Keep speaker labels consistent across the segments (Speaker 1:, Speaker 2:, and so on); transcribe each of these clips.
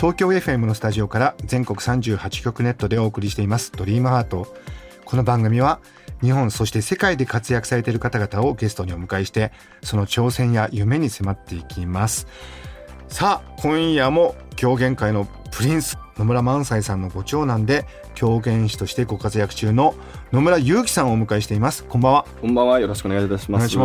Speaker 1: 東京 FM のスタジオから全国38局ネットでお送りしています。ドリームハート。この番組は日本そして世界で活躍されている方々をゲストにお迎えしてその挑戦や夢に迫っていきます。さあ今夜も狂言界のプリンス野村萬斎さんのご長男で狂言師としてご活躍中の野村祐樹さんをお迎えしています。こんばんは。
Speaker 2: こんばんは。よろしくお願いいたします。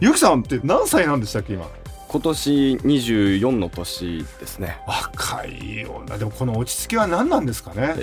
Speaker 1: 祐樹さんって何歳なんでしたっけ今？
Speaker 2: 今年24の年ですね。
Speaker 1: 若いよなでもこの落ち着きは何なんですかね？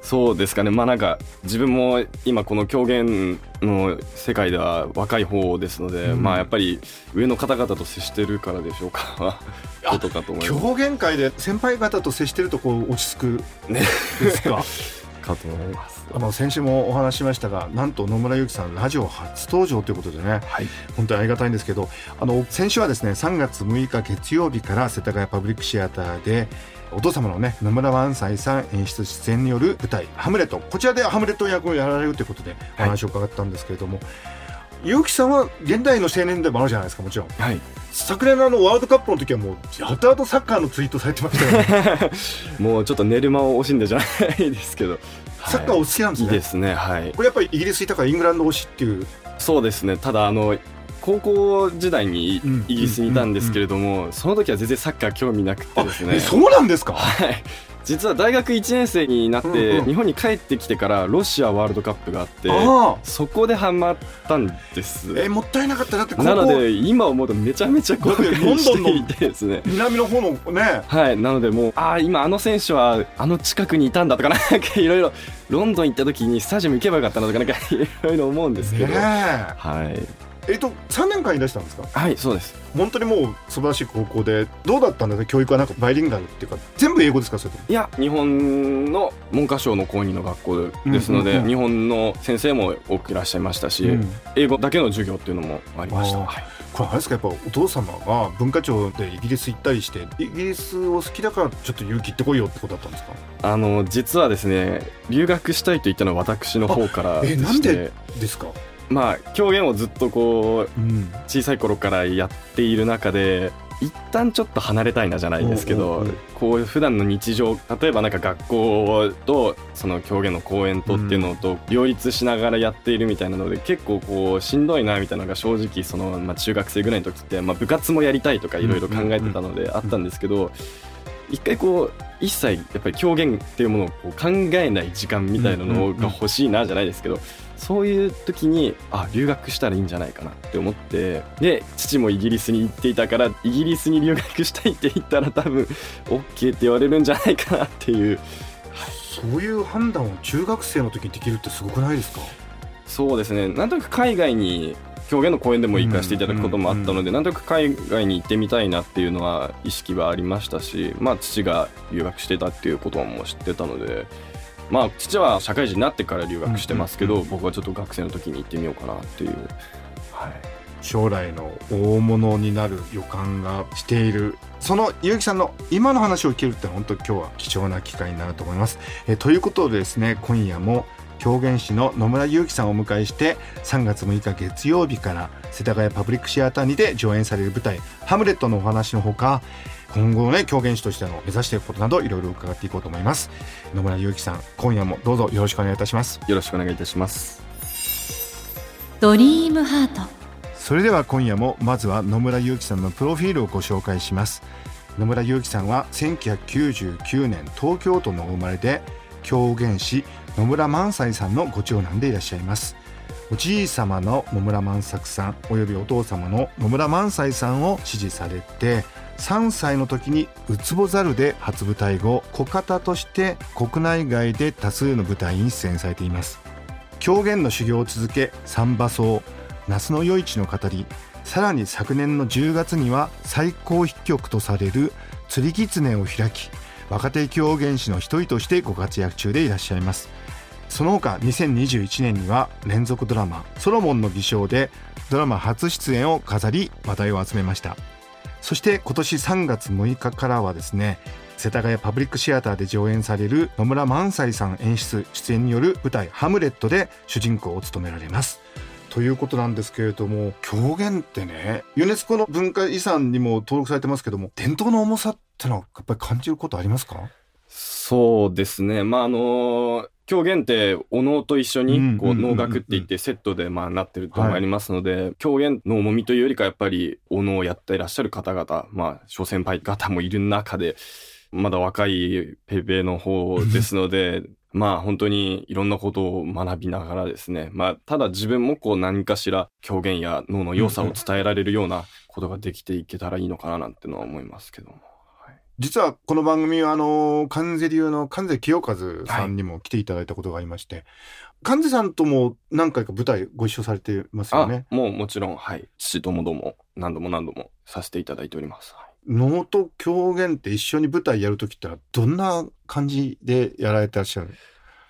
Speaker 2: そうですかね。まあなんか自分も今この狂言の世界では若い方ですので、
Speaker 1: うん
Speaker 2: まあやっぱり上の方々と接してるからでしょうか。ことかと思います。
Speaker 1: 狂言界で先輩方と接してるとこう落ち着く
Speaker 2: ね。
Speaker 1: ですか？
Speaker 2: かと思います。
Speaker 1: あの先週もお話ししましたがなんと野村祐樹さんラジオ初登場ということでね
Speaker 2: はい。
Speaker 1: 本当にありがたいんですけどあの先週はですね3月6日月曜日から世田谷パブリックシアターでお父様のね野村萬斎さん演出出演による舞台「ハムレット」こちらでハムレット役をやられるということでお話を伺ったんですけれども、祐樹さんは現代の青年でもあるじゃないですかもちろん
Speaker 2: はい。
Speaker 1: 昨年のあのワールドカップの時はもうやたらとサッカーのツイートされてましたよね
Speaker 2: もうちょっと寝る間を惜しんでじゃないですけど。
Speaker 1: サッカーお好きなんですね、
Speaker 2: いいですね。はい。
Speaker 1: これやっぱりイギリスいたからイングランド推しっていう。
Speaker 2: そうですね。ただあの高校時代に
Speaker 1: うん。
Speaker 2: イギリスにいたんですけれども、その時は全然サッカー興味なくてですね。
Speaker 1: えそうなんですか？
Speaker 2: はい実は大学1年生になって、日本に帰ってきてからロシアワールドカップがあって
Speaker 1: あ
Speaker 2: そこでハマったんです。
Speaker 1: あえもったいなかった。だって
Speaker 2: なので今思うとめちゃめちゃ後
Speaker 1: だってロン
Speaker 2: 悔
Speaker 1: ドンの
Speaker 2: していてですね。
Speaker 1: 南の方のね。
Speaker 2: はいなのでもうああ今あの選手はあの近くにいたんだとかなんかいろいろロンドン行った時にスタジアム行けばよかったなとかなんかいろいろ思うんですけど、はい
Speaker 1: えっと3年間いらしたんですか？
Speaker 2: はいそうです。
Speaker 1: 本当にもう素晴らしい高校でどうだったんですか教育はなんかバイリンガルっていうか全部英語ですか？それ
Speaker 2: いや日本の文科省の公認の学校ですので、日本の先生も多くいらっしゃいましたし、
Speaker 1: うん。
Speaker 2: 英語だけの授業っていうのもありました、はい
Speaker 1: これあれですか？やっぱお父様が文化庁でイギリス行ったりしてイギリスを好きだからちょっと勇気行ってこいよってことだったんですか？
Speaker 2: あの実はですね留学したいと言ったのは私の方から
Speaker 1: え
Speaker 2: でして。
Speaker 1: なんでですか？
Speaker 2: まあ狂言をずっとこう
Speaker 1: うん
Speaker 2: 小さい頃からやっている中で一旦ちょっと離れたいなじゃないですけど
Speaker 1: おうおうおう
Speaker 2: こう普段の日常例えばなんか学校とその狂言の公演とっていうのと両立しながらやっているみたいなので結構こうしんどいなみたいなのが正直その、まあ、中学生ぐらいの時って、まあ、部活もやりたいとかいろいろ考えてたのであったんですけど一回こう一切やっぱり狂言っていうものをこう考えない時間みたいなのが欲しいなじゃないですけどそういう時にあ留学したらいいんじゃないかなって思ってで父もイギリスに行っていたからイギリスに留学したいって言ったら多分 OK って言われるんじゃないかなっていう。
Speaker 1: そういう判断を中学生の時にできるってすごくないですか？
Speaker 2: そうですね。なんとなく海外に狂言の公演でも行かせていただくこともあったので、なんとなく海外に行ってみたいなっていうのは意識はありましたし、まあ、父が留学してたっていうことも知ってたので、まあ、父は社会人になってから留学してますけど、僕はちょっと学生の時に行ってみようかなっていう。はい
Speaker 1: 将来の大物になる予感がしているその結城さんの今の話を聞けるって本当に今日は貴重な機会になると思います。えーということでですね今夜も狂言師の野村祐樹さんをお迎えして3月6日月曜日から世田谷パブリックシアターにて上演される舞台「ハムレット」のお話のほか今後のね狂言師としての目指していくことなどいろいろ伺っていこうと思います。野村祐樹さん今夜もどうぞよろしくお願いいたします。
Speaker 2: よろしくお願いいたします。
Speaker 3: ドリームハート。
Speaker 1: それでは今夜もまずは野村祐樹さんのプロフィールをご紹介します。野村祐樹さんは1999年東京都のお生まれで狂言師野村萬斎さんのご長男でいらっしゃいます。おじい様の野村万作さんおよびお父様の野村萬斎さんを支持されて3歳の時に「ウツボザル」で初舞台後小方として国内外で多数の舞台に出演されています。狂言の修行を続け三馬荘夏の夜市の語りさらに昨年の10月には最高筆曲とされる釣り狐を開き若手狂言師の一人としてご活躍中でいらっしゃいます。その他2021年には連続ドラマ「ソロモンの偽証」でドラマ初出演を飾り話題を集めました。そして今年3月6日からはですね世田谷パブリックシアターで上演される野村萬斎さん演出出演による舞台「ハムレット」で主人公を務められますということなんですけれども狂言ってねユネスコの文化遺産にも登録されてますけども伝統の重さってのはやっぱり感じることありますか？
Speaker 2: そうですね。まあ、あの狂言ってお能と一緒にこう能楽って言ってセットでまあなってると思いますので、狂言の重みというよりかやっぱりお能をやっていらっしゃる方々、まあ諸先輩方もいる中で、まだ若いペペの方ですので、まあ本当にいろんなことを学びながらですね、まあただ自分もこう何かしら狂言や能の良さを伝えられるようなことができていけたらいいのかななんてのは思いますけども。はい
Speaker 1: 実はこの番組はあの関西流の関西清和さんにも来ていただいたことがありまして、関西さんとも何回か舞台ご一緒されてますよ
Speaker 2: あ
Speaker 1: ね。
Speaker 2: もうもちろん、はい。父ともども何度も何度もさせていただいております。はい
Speaker 1: 能と狂言って一緒に舞台やるときってどんな感じでやられてらっしゃる？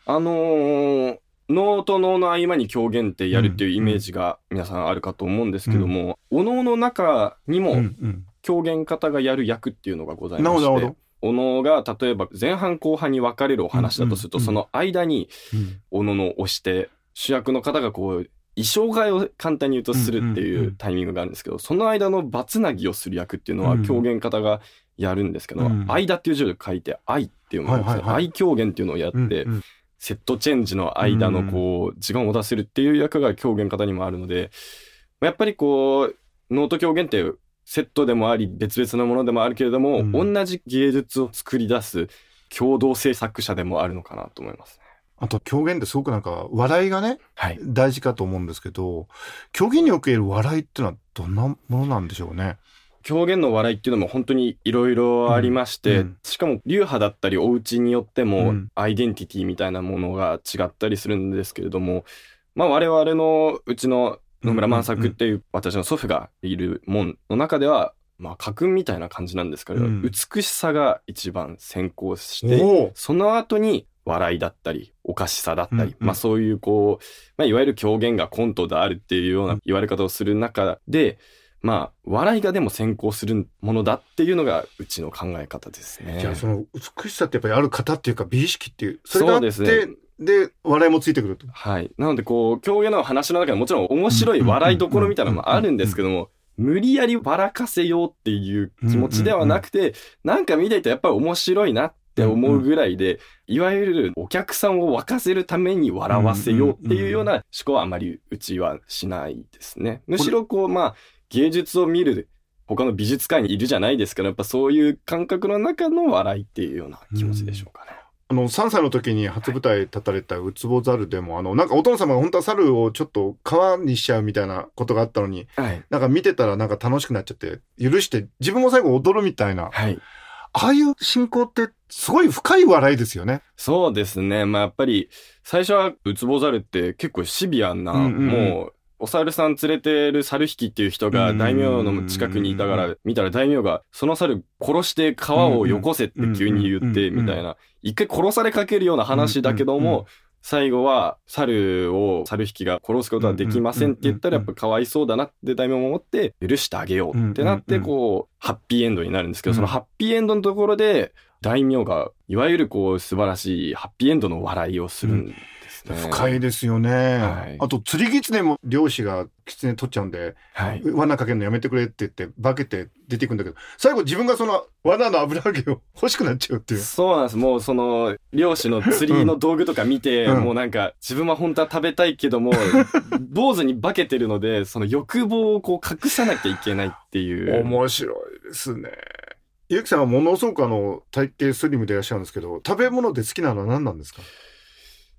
Speaker 2: あのー能と能の合間に狂言ってやるっていうイメージが皆さんあるかと思うんですけども、お能の中に
Speaker 1: うん
Speaker 2: も
Speaker 1: うん
Speaker 2: 狂言方がやる役っていうのがございまして
Speaker 1: なるほ、
Speaker 2: お能が例えば前半後半に分かれるお話だとすると、その間に
Speaker 1: うん
Speaker 2: おのの押して、主役の方がこう、衣装替えを簡単に言うとするっていううんタイミングがあるんですけど、その間のバツナギをする役っていうのは
Speaker 1: うん。
Speaker 2: 狂言方がやるんですけど、
Speaker 1: うん。
Speaker 2: 間っていう字を書いて愛っていうのを、
Speaker 1: はいはいはい。
Speaker 2: 愛狂言っていうのをやって、セットチェンジの間のこう、時間を出せるっていう役が狂言方にもあるので、やっぱりこう、能と狂言ってセットでもあり、別々のものでもあるけれども、
Speaker 1: うん
Speaker 2: 同じ芸術を作り出す共同制作者でもあるのかなと思いますね。
Speaker 1: あと狂言ってすごくなんか笑いがね
Speaker 2: はい。
Speaker 1: 大事かと思うんですけど狂言における笑いっていうのはどんなものなんでしょうね？
Speaker 2: 狂言の笑いっていうのも本当にいろいろありまして、
Speaker 1: うんうん
Speaker 2: しかも流派だったりお家によって
Speaker 1: う
Speaker 2: も
Speaker 1: ん
Speaker 2: アイデンティティみたいなものが違ったりするんですけれども、まあ我々のうちの野村万作っていう私の祖父がいる門の中では、まあ家訓みたいな感じなんですけど、
Speaker 1: うん。
Speaker 2: 美しさが一番先行して、その後に笑いだったり、おかしさだったり、
Speaker 1: うんうん。
Speaker 2: まあそういうこう、まあいわゆる狂言がコントであるっていうような言われ方をする中で、まあ笑いがでも先行するものだっていうのがうちの考え方ですね。
Speaker 1: じゃあその美しさってやっぱりある方っていうか美意識っていうそれがあって
Speaker 2: そうで
Speaker 1: 笑いもついてくると。
Speaker 2: はい。なのでこう、狂言の話の中でもちろん面白い笑いどころみたいなのもあるんですけども、無理やり笑かせようっていう気持ちではなくて、なんか見ていてやっぱり面白いなって思うぐらいで、いわゆるお客さんを沸かせるために笑わせようっていうような思考はあまりうちはしないですね。むしろこう、まあ、芸術を見る他の美術館にいるじゃないですけど、やっぱそういう感覚の中の笑いっていうような気持ちでしょうかね。
Speaker 1: あの3歳の時に初舞台立たれたウツボザルでもあのなんかお殿様が本当は猿をちょっと川にしちゃうみたいなことがあったのに
Speaker 2: はい。
Speaker 1: なんか見てたらなんか楽しくなっちゃって許して自分も最後踊るみたいな
Speaker 2: はい。
Speaker 1: ああいう進行ってすごい深い笑いですよね。
Speaker 2: そうですね。まあやっぱり、最初はウツボザルって結構シビアな、
Speaker 1: うんうんうん
Speaker 2: もう、お猿さん連れてる猿引きっていう人が大名の近くにいたから、見たら大名が、その猿殺して川をよこせって急に言って、みたいな、一回殺されかけるような話だけども、最後は猿を猿引きが殺すことはできませんって言ったらやっぱかわいそうだなって大名も思って許してあげようってなってこうハッピーエンドになるんですけど
Speaker 1: うん。
Speaker 2: そのハッピーエンドのところで大名がいわゆるこう素晴らしいハッピーエンドの笑いをするんですね。
Speaker 1: 深いですよね。
Speaker 2: はい
Speaker 1: あと釣り狐も漁師が狐取っちゃうんで
Speaker 2: はい。
Speaker 1: 罠かけるのやめてくれって言って化けて出ていくんだけど最後自分がその罠の油揚げを欲しくなっちゃうっていう。
Speaker 2: そうなんです。もうその、漁師の釣りの道具とか見て、
Speaker 1: うん
Speaker 2: もうなんか、自分は本当は食べたいけども、坊主に化けてるので、その欲望をこう隠さなきゃいけないっていう。
Speaker 1: 面白いですね。ゆきさんはものすごくあの体型スリムでいらっしゃるんですけど食べ物で好きなのは何なんですか？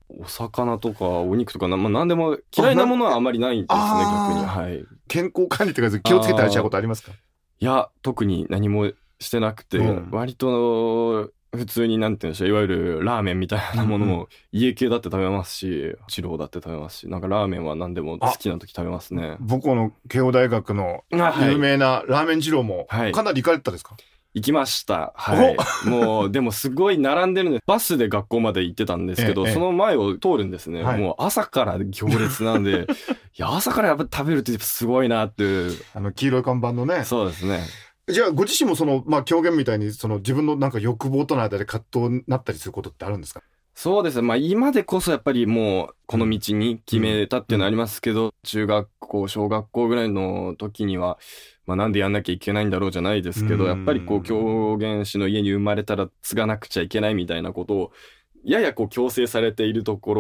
Speaker 2: お魚とかお肉とかな、まあ、何でも嫌いなものはあまりないですね、
Speaker 1: あ
Speaker 2: 逆に。
Speaker 1: ー
Speaker 2: はい。
Speaker 1: 健康管理とか気をつけてらっしゃることありますか？
Speaker 2: いや、特に何もしてなくて、
Speaker 1: うん。
Speaker 2: 割と、普通になんて言うんでしょう、いわゆるラーメンみたいなもの
Speaker 1: うん
Speaker 2: も、家系だって食べますし、二郎だって食べますし、なんかラーメンは何でも好きな時食べますね。
Speaker 1: 母校の慶応大学の有名なラーメン二郎も
Speaker 2: はい。
Speaker 1: かなり行かれてたですか、
Speaker 2: 行きました。はい。もう、でもすごい並んでるんで、バスで学校まで行ってたんですけど、
Speaker 1: ええ
Speaker 2: その前を通るんですね。
Speaker 1: はい
Speaker 2: もう朝から行列なんで、いや、朝からやっぱ食べるってすごいなっていう。
Speaker 1: あの、黄色い看板のね。
Speaker 2: そうですね。
Speaker 1: じゃあ、ご自身もその、まあ、狂言みたいに、その、自分のなんか欲望との間で葛藤になったりすることってあるんですか？
Speaker 2: そうですね。まあ今でこそやっぱりもうこの道に決めたっていうのはありますけど、中学校、小学校ぐらいの時には、まあなんでやんなきゃいけないんだろうじゃないですけど、
Speaker 1: うん
Speaker 2: やっぱりこう狂言師の家に生まれたら継がなくちゃいけないみたいなことを、ややこう強制されているとこ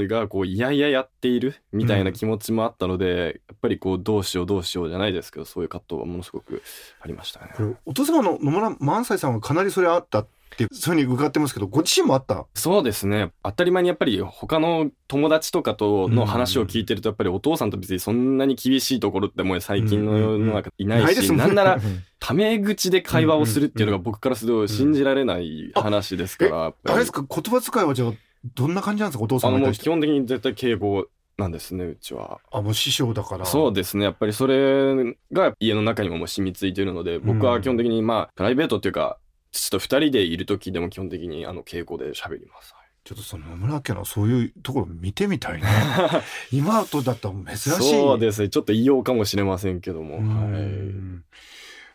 Speaker 2: ろが、こう、いやいややっているみたいな気持ちもあったので、やっぱりこう、どうしようどうしようじゃないですけど、そういう葛藤はものすごくありましたね。
Speaker 1: お父様の野村萬斎さんはかなりそれあったって、そういうふうに伺ってますけど、ご自身もあった？
Speaker 2: そうですね。当たり前にやっぱり他の友達とかとの話を聞いてると、やっぱりお父さんと別にそんなに厳しいところってもう最近の世の中いないし、
Speaker 1: も
Speaker 2: なんなら
Speaker 1: う ん
Speaker 2: タメ口で会話をするっていうのが僕からすると信じられない話ですから、
Speaker 1: あれですか、言葉遣いはじゃあ、どんな感じなんですか、お父
Speaker 2: あのもう基。本的に絶対敬語なんですね、うちは。
Speaker 1: あ、もう師匠だから。
Speaker 2: そうですね。やっぱりそれが家の中にももう染みついてるので、僕は基本的にまあ、プライベートっていうか、父と二人でいる時でも基本的にあの敬語で喋ります。
Speaker 1: ちょっとその野村家のそういうところ見てみたいね。今とだったら珍しい。
Speaker 2: そうですね。ちょっと異様かもしれませんけども。
Speaker 1: う
Speaker 2: はい。
Speaker 1: ん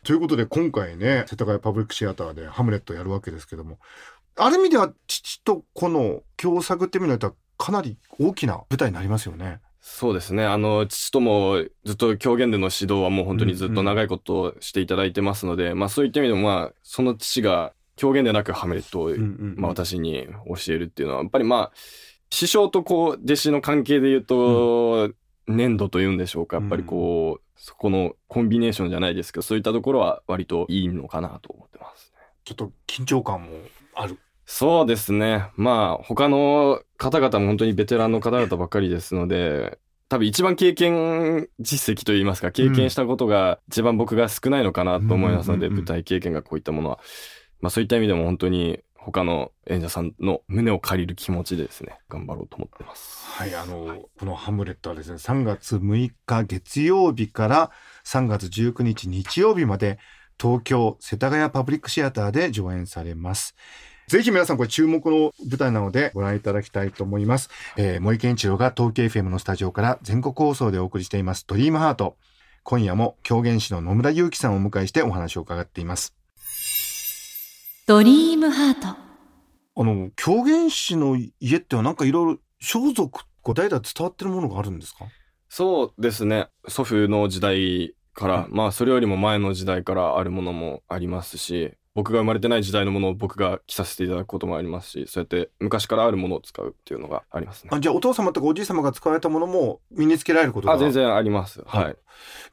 Speaker 1: ということで今回ね世田谷パブリックシアターでハムレットやるわけですけどもある意味では父と子の共作ってみないとかなり大きな舞台になりますよね。
Speaker 2: そうですね。あの、父ともずっと狂言での指導はもう本当にずっと長いことしていただいてますので、まあそういった意味でもまあ、その父が狂言でなくハムレットを、まあ私に教えるっていうのは、やっぱりまあ、師匠とこう、弟子の関係で言うと、粘土というんでしょうか。やっぱりこう、そこのコンビネーションじゃないですけど、そういったところは割といいのかなと思ってますね。
Speaker 1: ちょっと緊張感もある。
Speaker 2: そうですね。まあ、他の方々も本当にベテランの方々ばっかりですので、多分一番経験実績といいますか、経験したことが一番僕が少ないのかなと思いますので、舞台経験がこういったものは。まあそういった意味でも本当に他の演者さんの胸を借りる気持ちでですね、頑張ろうと思ってます。
Speaker 1: はい、あの、このハムレットはですね、3月6日月曜日から3月19日日曜日まで、東京世田谷パブリックシアターで上演されます。ぜひ皆さんこれ注目の舞台なのでご覧いただきたいと思います。えー、森健一郎が東京 FM のスタジオから全国放送でお送りしていますドリームハート。今夜も狂言師の野村祐樹さんをお迎えしてお話を伺っています。
Speaker 3: ドリームハート
Speaker 1: あの、狂言師の家ってはなんかいろいろ装束、こう代々伝わってるものがあるんですか？
Speaker 2: そうですね。祖父の時代から、まあそれよりも前の時代からあるものもありますし、僕が生まれてない時代のものを僕が着させていただくこともありますし、そうやって昔からあるものを使うっていうのがありますね。
Speaker 1: あじゃあお父様とかおじい様が使われたものも身につけられることが
Speaker 2: あ、全然あります。はい。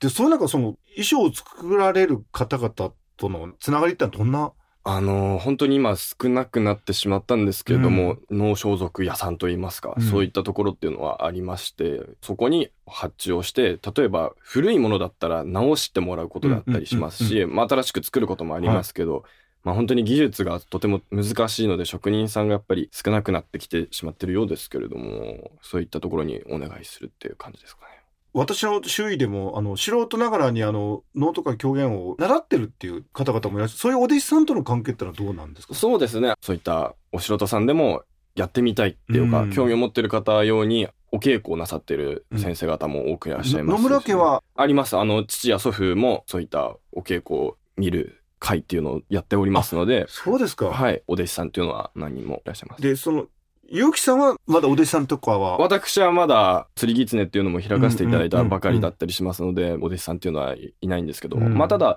Speaker 1: でそういうなんかその衣装を作られる方々とのつながりってのはどんな
Speaker 2: あのー本当に今少なくなってしまったんですけれども、農装束屋さんといいますか、
Speaker 1: うん。
Speaker 2: そういったところっていうのはありまして、そこに発注をして、例えば古いものだったら直してもらうことだったりします
Speaker 1: うん
Speaker 2: し、まあ新しく作ることもありますけど、まあ本当に技術がとても難しいので職人さんがやっぱり少なくなってきてしまってるようですけれども、そういったところにお願いするっていう感じですかね。
Speaker 1: 私の周囲でもあの素人ながらにあの能とか狂言を習ってるっていう方々もいらっしゃるそういうお弟子さんとの関係ってのはどうなんですか？
Speaker 2: そうですね。そういったお素人さんでもやってみたいっていうか、
Speaker 1: うん
Speaker 2: 興味を持ってる方用にお稽古をなさってる先生方も多くいらっしゃいますし、
Speaker 1: 野村家は？
Speaker 2: あります。あの、父や祖父もそういったお稽古を見る会っていうのをやっておりますので、
Speaker 1: そうですか、
Speaker 2: はい。お弟子さんっていうのは何人もいらっしゃいます。
Speaker 1: でその結城さんはまだお弟子さんとかは？
Speaker 2: 私はまだ釣り狐っていうのも開かせていただいたばかりだったりしますので、お弟子さんっていうのはいいないんですけど、
Speaker 1: うん
Speaker 2: まあただ、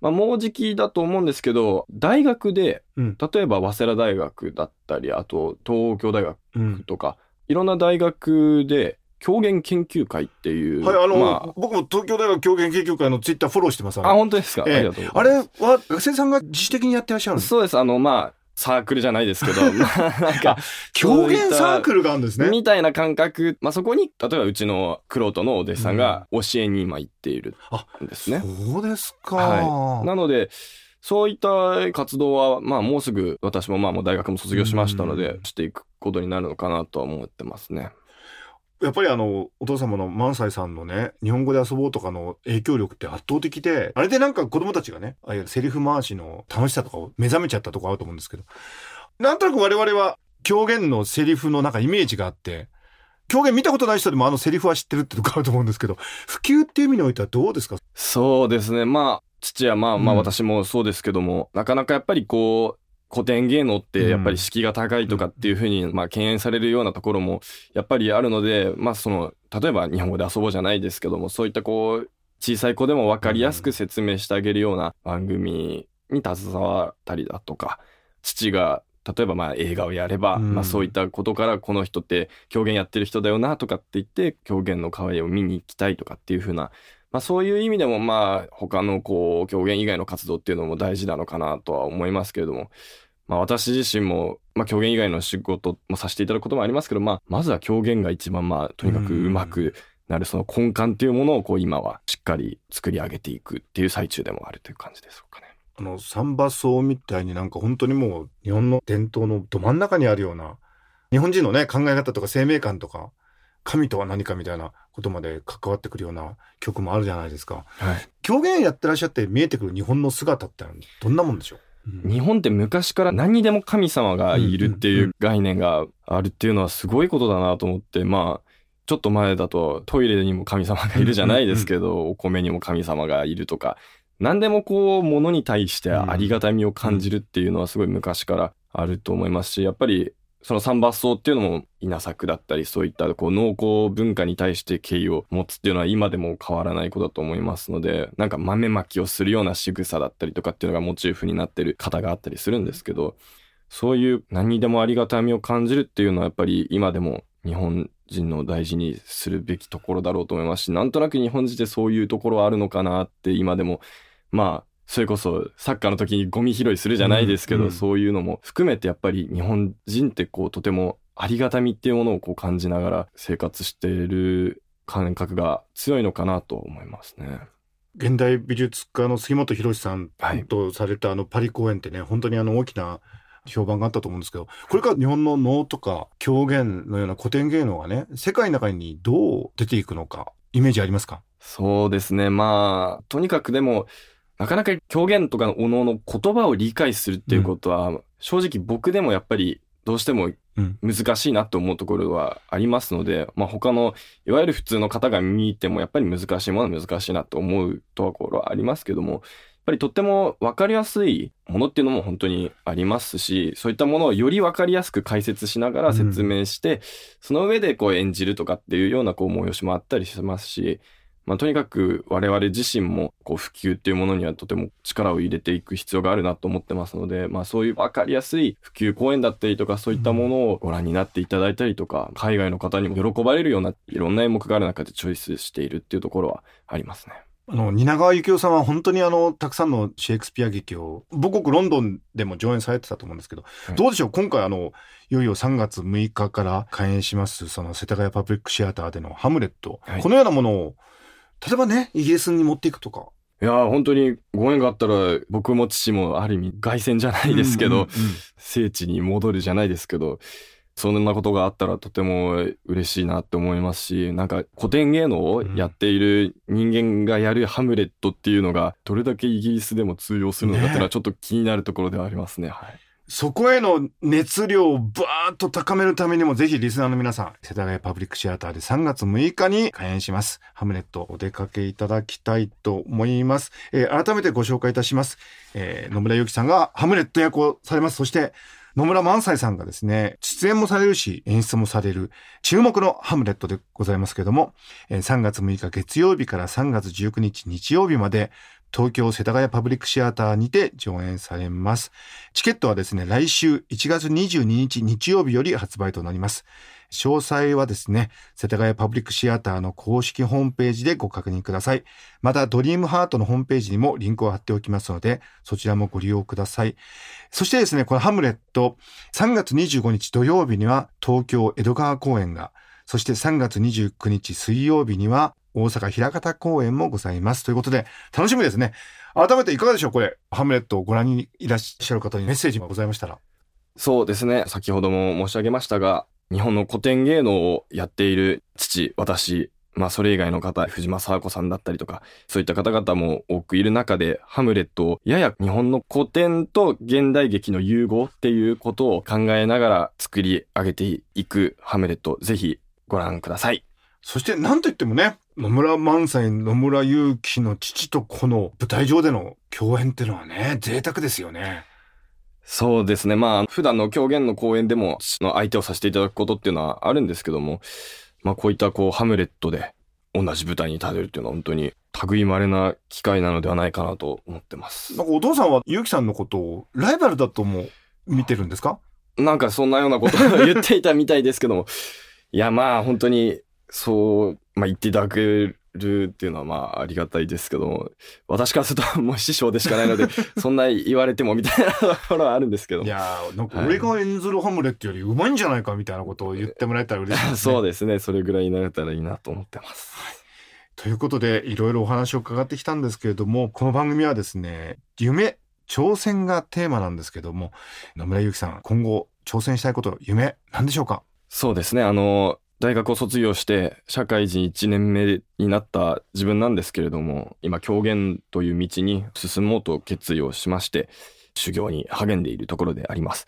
Speaker 2: まあもうじきだと思うんですけど、大学で、
Speaker 1: うん
Speaker 2: 例えば早稲田大学だったり、あと東京大学
Speaker 1: うん
Speaker 2: とか、いろんな大学で狂言研究会っていう、
Speaker 1: はいあの、
Speaker 2: ま
Speaker 1: 僕も東京大学狂言研究会のツイッターフォローしてます
Speaker 2: あ、あ、本当ですか、
Speaker 1: ええ
Speaker 2: ありがとうご
Speaker 1: あ
Speaker 2: ざいます。
Speaker 1: れは学生さんが自主的にやってらっしゃるんです
Speaker 2: そうです。あの、まあ、サークルじゃないですけど、まあ、なんか、
Speaker 1: 狂言サークルがあるんですね。
Speaker 2: みたいな感覚、まあそこに、例えばうちのクロートのお弟子さんが教えに今行っているんですね。
Speaker 1: そうですか。
Speaker 2: はい。なので、そういった活動は、まあもうすぐ私もまあもう大学も卒業しましたので、
Speaker 1: うん
Speaker 2: していくことになるのかなとは思ってますね。
Speaker 1: やっぱりあの、お父様の萬斎さんのね、日本語で遊ぼうとかの影響力って圧倒的で、あれでなんか子供たちがね、ああいうセリフ回しの楽しさとかを目覚めちゃったとこあると思うんですけど、なんとなく我々は狂言のセリフのなんかイメージがあって、狂言見たことない人でもあのセリフは知ってるってとこあると思うんですけど、普及っていう意味においてはどうですか？
Speaker 2: そうですね。まあ、父やまあまあ私もそうですけども、うん、なかなかやっぱりこう、古典芸能ってやっぱり敷居が高いとかっていうふうに、まあ敬遠されるようなところもやっぱりあるので、まあその、例えば日本語で遊ぼうじゃないですけども、そういったこう、小さい子でも分かりやすく説明してあげるような番組に携わったりだとか、父が例えばまあ映画をやれば、うん、まあそういったことからこの人って狂言やってる人だよなとかって言って狂言の可愛いを見に行きたいとかっていうふうな、まあそういう意味でもまあ他のこう狂言以外の活動っていうのも大事なのかなとは思いますけれども、まあ私自身もまあ狂言以外の仕事もさせていただくこともありますけど、まあまずは狂言が一番まあとにかくうまくなるその根幹っていうものをこう今はしっかり作り上げていくっていう最中でもあるという感じでしょうかね。
Speaker 1: あの、サンバ奏みたいになんか本当にもう日本の伝統のど真ん中にあるような、日本人のね、考え方とか生命観とか、神とは何かみたいなことまで関わってくるような曲もあるじゃないですか。
Speaker 2: はい。
Speaker 1: 狂言やってらっしゃって見えてくる日本の姿ってどんなもんでしょう？
Speaker 2: 日本って昔から何にでも神様がいるっていう概念があるっていうのはすごいことだなと思って、まあ、ちょっと前だとトイレにも神様がいるじゃないですけど、お米にも神様がいるとか、何でもこう、ものに対してありがたみを感じるっていうのはすごい昔からあると思いますし、やっぱりその三抜層っていうのも稲作だったり、そういったこう農耕文化に対して敬意を持つっていうのは今でも変わらないことだと思いますので、なんか豆まきをするような仕草だったりとかっていうのがモチーフになってる方があったりするんですけど、そういう何にでもありがたみを感じるっていうのはやっぱり今でも日本人の大事にするべきところだろうと思いますし、なんとなく日本人ってそういうところはあるのかなって今でもまあ、それこそサッカーの時にゴミ拾いするじゃないですけど、うんうん、そういうのも含めてやっぱり日本人ってこうとてもありがたみっていうものをこう感じながら生活している感覚が強いのかなと思いますね。
Speaker 1: 現代美術家の杉本博さんとされたあのパリ公演ってね、本当にあの大きな評判があったと思うんですけど、これから日本の能とか狂言のような古典芸能がね、世界の中にどう出ていくのか、イメージありますか？
Speaker 2: そうですね。まあ、とにかくでも、なかなか狂言とかのおのの言葉を理解するっていうことは、うん、正直僕でもやっぱりどうしても難しいなって思うところはありますので、まあ他の、いわゆる普通の方が見てもやっぱり難しいものは難しいなと思うところはありますけども、やっぱりとっても分かりやすいものっていうのも本当にありますし、そういったものをより分かりやすく解説しながら説明して、うん、その上でこう演じるとかっていうようなこう催しもあったりしますし、まあ、とにかく我々自身もこう普及っていうものにはとても力を入れていく必要があるなと思ってますので、まあ、そういう分かりやすい普及講演だったりとかそういったものをご覧になっていただいたりとか、海外の方にも喜ばれるようないろんな演目がある中でチョイスしているっていうところはありますね。
Speaker 1: あの、蜷川幸雄さんは本当にあの、たくさんのシェイクスピア劇を、母国ロンドンでも上演されてたと思うんですけど、はい、どうでしょう？今回あの、いよいよ3月6日から開演します、その世田谷パブリックシアターでのハムレット。はい、このようなものを、例えばね、イギリスに持っていくとか。
Speaker 2: いや本当にご縁があったら僕も父もある意味凱旋じゃないですけど、聖地に戻るじゃないですけど、そんなことがあったらとても嬉しいなって思いますし、なんか古典芸能をやっている人間がやるハムレットっていうのがどれだけイギリスでも通用するのかっていうのはちょっと気になるところではありますね。ねはい。
Speaker 1: そこへの熱量をバーッと高めるためにも、ぜひリスナーの皆さん、世田谷パブリックシアターで3月6日に開演します。ハムレットお出かけいただきたいと思います。えー、改めてご紹介いたします。えー、野村ゆきさんがハムレット役をされます。そして、野村萬斎さんがですね、出演もされるし、演出もされる、注目のハムレットでございますけども、3月6日月曜日から3月19日日曜日まで、東京世田谷パブリックシアターにて上演されます。チケットはですね、来週1月22日日曜日より発売となります。詳細はですね、世田谷パブリックシアターの公式ホームページでご確認ください。また、ドリームハートのホームページにもリンクを貼っておきますので、そちらもご利用ください。そしてですね、このハムレット、3月25日土曜日には東京江戸川公演が、そして3月29日水曜日には大阪平方公演もございます。ということで、楽しみですね。改めていかがでしょう？これ、ハムレットをご覧にいらっしゃる方にメッセージがございましたら。
Speaker 2: そうですね。先ほども申し上げましたが、日本の古典芸能をやっている父、私、まあそれ以外の方、藤間沢子さんだったりとか、そういった方々も多くいる中で、ハムレットをやや日本の古典と現代劇の融合っていうことを考えながら作り上げていくハムレット、ぜひご覧ください。
Speaker 1: そしてなんといってもね、野村萬斎野村祐希の父とこの舞台上での共演っていうのはね、贅沢ですよね。
Speaker 2: そうですね。まあ、普段の狂言の公演でも、の相手をさせていただくことっていうのはあるんですけども、まあ、こういったこう、ハムレットで同じ舞台に立てるっていうのは本当に類稀な機会なのではないかなと思ってます。
Speaker 1: なんかお父さんは祐希さんのことをライバルだとも見てるんですか？
Speaker 2: なんかそんなようなことを言っていたみたいですけども、いやまあ本当にそう、まあ言っていただけるっていうのはまあありがたいですけども、私からするともう師匠でしかないので、そんな言われてもみたいなところはあるんですけど
Speaker 1: い。やー、なんか俺が演ずるハムレットよりうまいんじゃないかみたいなことを言ってもらえたら嬉しいです、ね。
Speaker 2: そうですね。それぐらいになれたらいいなと思ってます。
Speaker 1: ということで、いろいろお話を伺ってきたんですけれども、この番組はですね、夢、挑戦がテーマなんですけども、野村祐希さん、今後挑戦したいこと、夢、何でしょうか？
Speaker 2: そうですね。あの、大学を卒業して社会人1年目になった自分なんですけれども、今狂言という道に進もうと決意をしまして、修行に励んでいるところであります。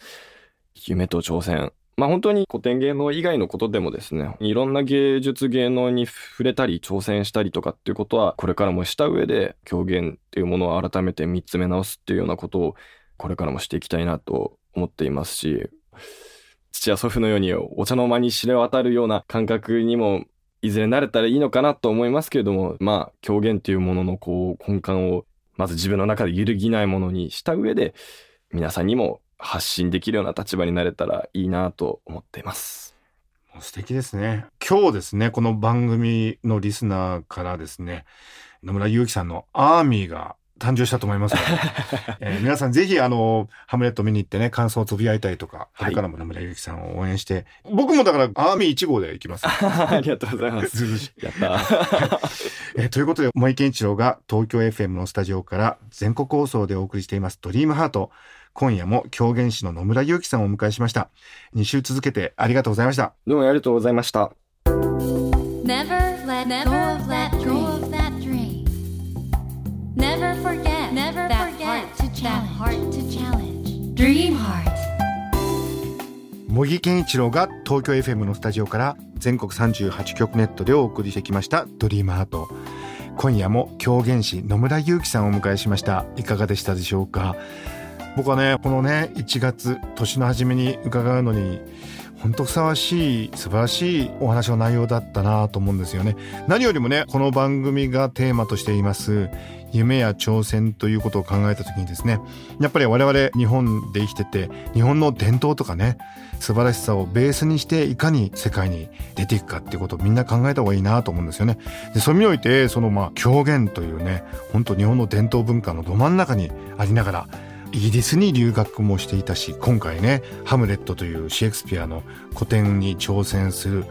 Speaker 2: 夢と挑戦。まあ本当に古典芸能以外のことでもですね、いろんな芸術芸能に触れたり挑戦したりとかっていうことはこれからもした上で狂言っていうものを改めて見つめ直すっていうようなことをこれからもしていきたいなと思っていますし、父や祖父のようにお茶の間に知れ渡るような感覚にもいずれ慣れたらいいのかなと思いますけれども、まあ狂言というもののこう根幹をまず自分の中で揺るぎないものにした上で皆さんにも発信できるような立場になれたらいいなと思っています。
Speaker 1: 素敵ですね。今日ですね、この番組のリスナーからですね、野村祐希さんのアーミーが誕生したと思いますので、えー皆さんぜひあの、ハムレット見に行ってね、感想をつぶやいたりとか、これからも野村祐希さんを応援して、僕もだからアーミー1号で行きます。
Speaker 2: ありがとうございます。
Speaker 1: ずるし
Speaker 2: やった。
Speaker 1: えーということで、森健一郎が東京 FM のスタジオから全国放送でお送りしていますドリームハート。今夜も狂言師の野村祐希さんをお迎えしました。2週続けてありがとうございました。
Speaker 2: どうもありがとうございました。
Speaker 4: Never let go of
Speaker 1: 茂木健一郎が東京 FM のスタジオから全国38局ネットでお送りしてきましたドリームハート。今夜も狂言師野村祐希さんをお迎えしました。いかがでしたでしょうか？僕はね、このね、1月、年の初めに伺うのに、本当ふさわしい、素晴らしいお話の内容だったなと思うんですよね。何よりもね、この番組がテーマとしています、夢や挑戦ということを考えた時にですね、やっぱり我々日本で生きてて、日本の伝統とかね、素晴らしさをベースにしていかに世界に出ていくかっていうことをみんな考えた方がいいなと思うんですよね。でそういう意味において、そのまあ狂言というね、本当日本の伝統文化のど真ん中にありながら、イギリスに留学もしていたし、今回ね、ハムレットというシェイクスピアの古典に挑戦する、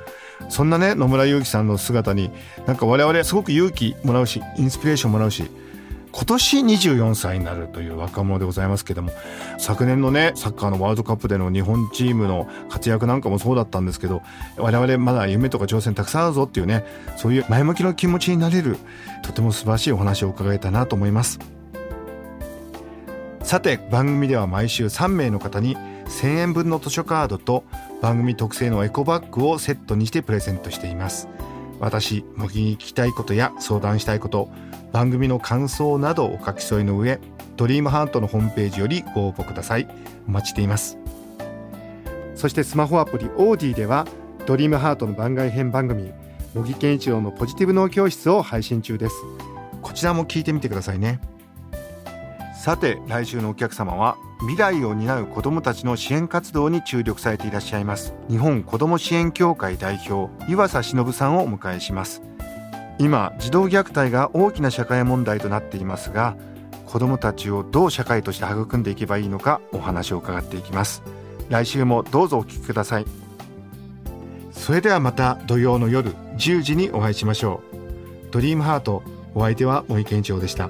Speaker 1: そんなね、野村祐希さんの姿に、なんか我々すごく勇気もらうし、インスピレーションもらうし、今年24歳になるという若者でございますけども、昨年のね、サッカーのワールドカップでの日本チームの活躍なんかもそうだったんですけど、我々まだ夢とか挑戦たくさんあるぞっていうね、そういう前向きな気持ちになれる、とても素晴らしいお話を伺えたなと思います。さて番組では毎週3名の方に1000円分の図書カードと番組特製のエコバッグをセットにしてプレゼントしています。私茂木に聞きたいことや相談したいこと番組の感想などお書き添えの上ドリームハートのホームページよりご応募ください。お待ちしています。そしてスマホアプリオーディではドリームハートの番外編番組茂木健一郎のポジティブ脳教室を配信中です。こちらも聞いてみてくださいね。さて来週のお客様は未来を担う子どもたちの支援活動に注力されていらっしゃいます。日本子ども支援協会代表岩佐忍さんをお迎えします。今児童虐待が大きな社会問題となっていますが子どもたちをどう社会として育んでいけばいいのかお話を伺っていきます。来週もどうぞお聞きください。それではまた土曜の夜10時にお会いしましょう。ドリームハートお相手は森健一郎でした。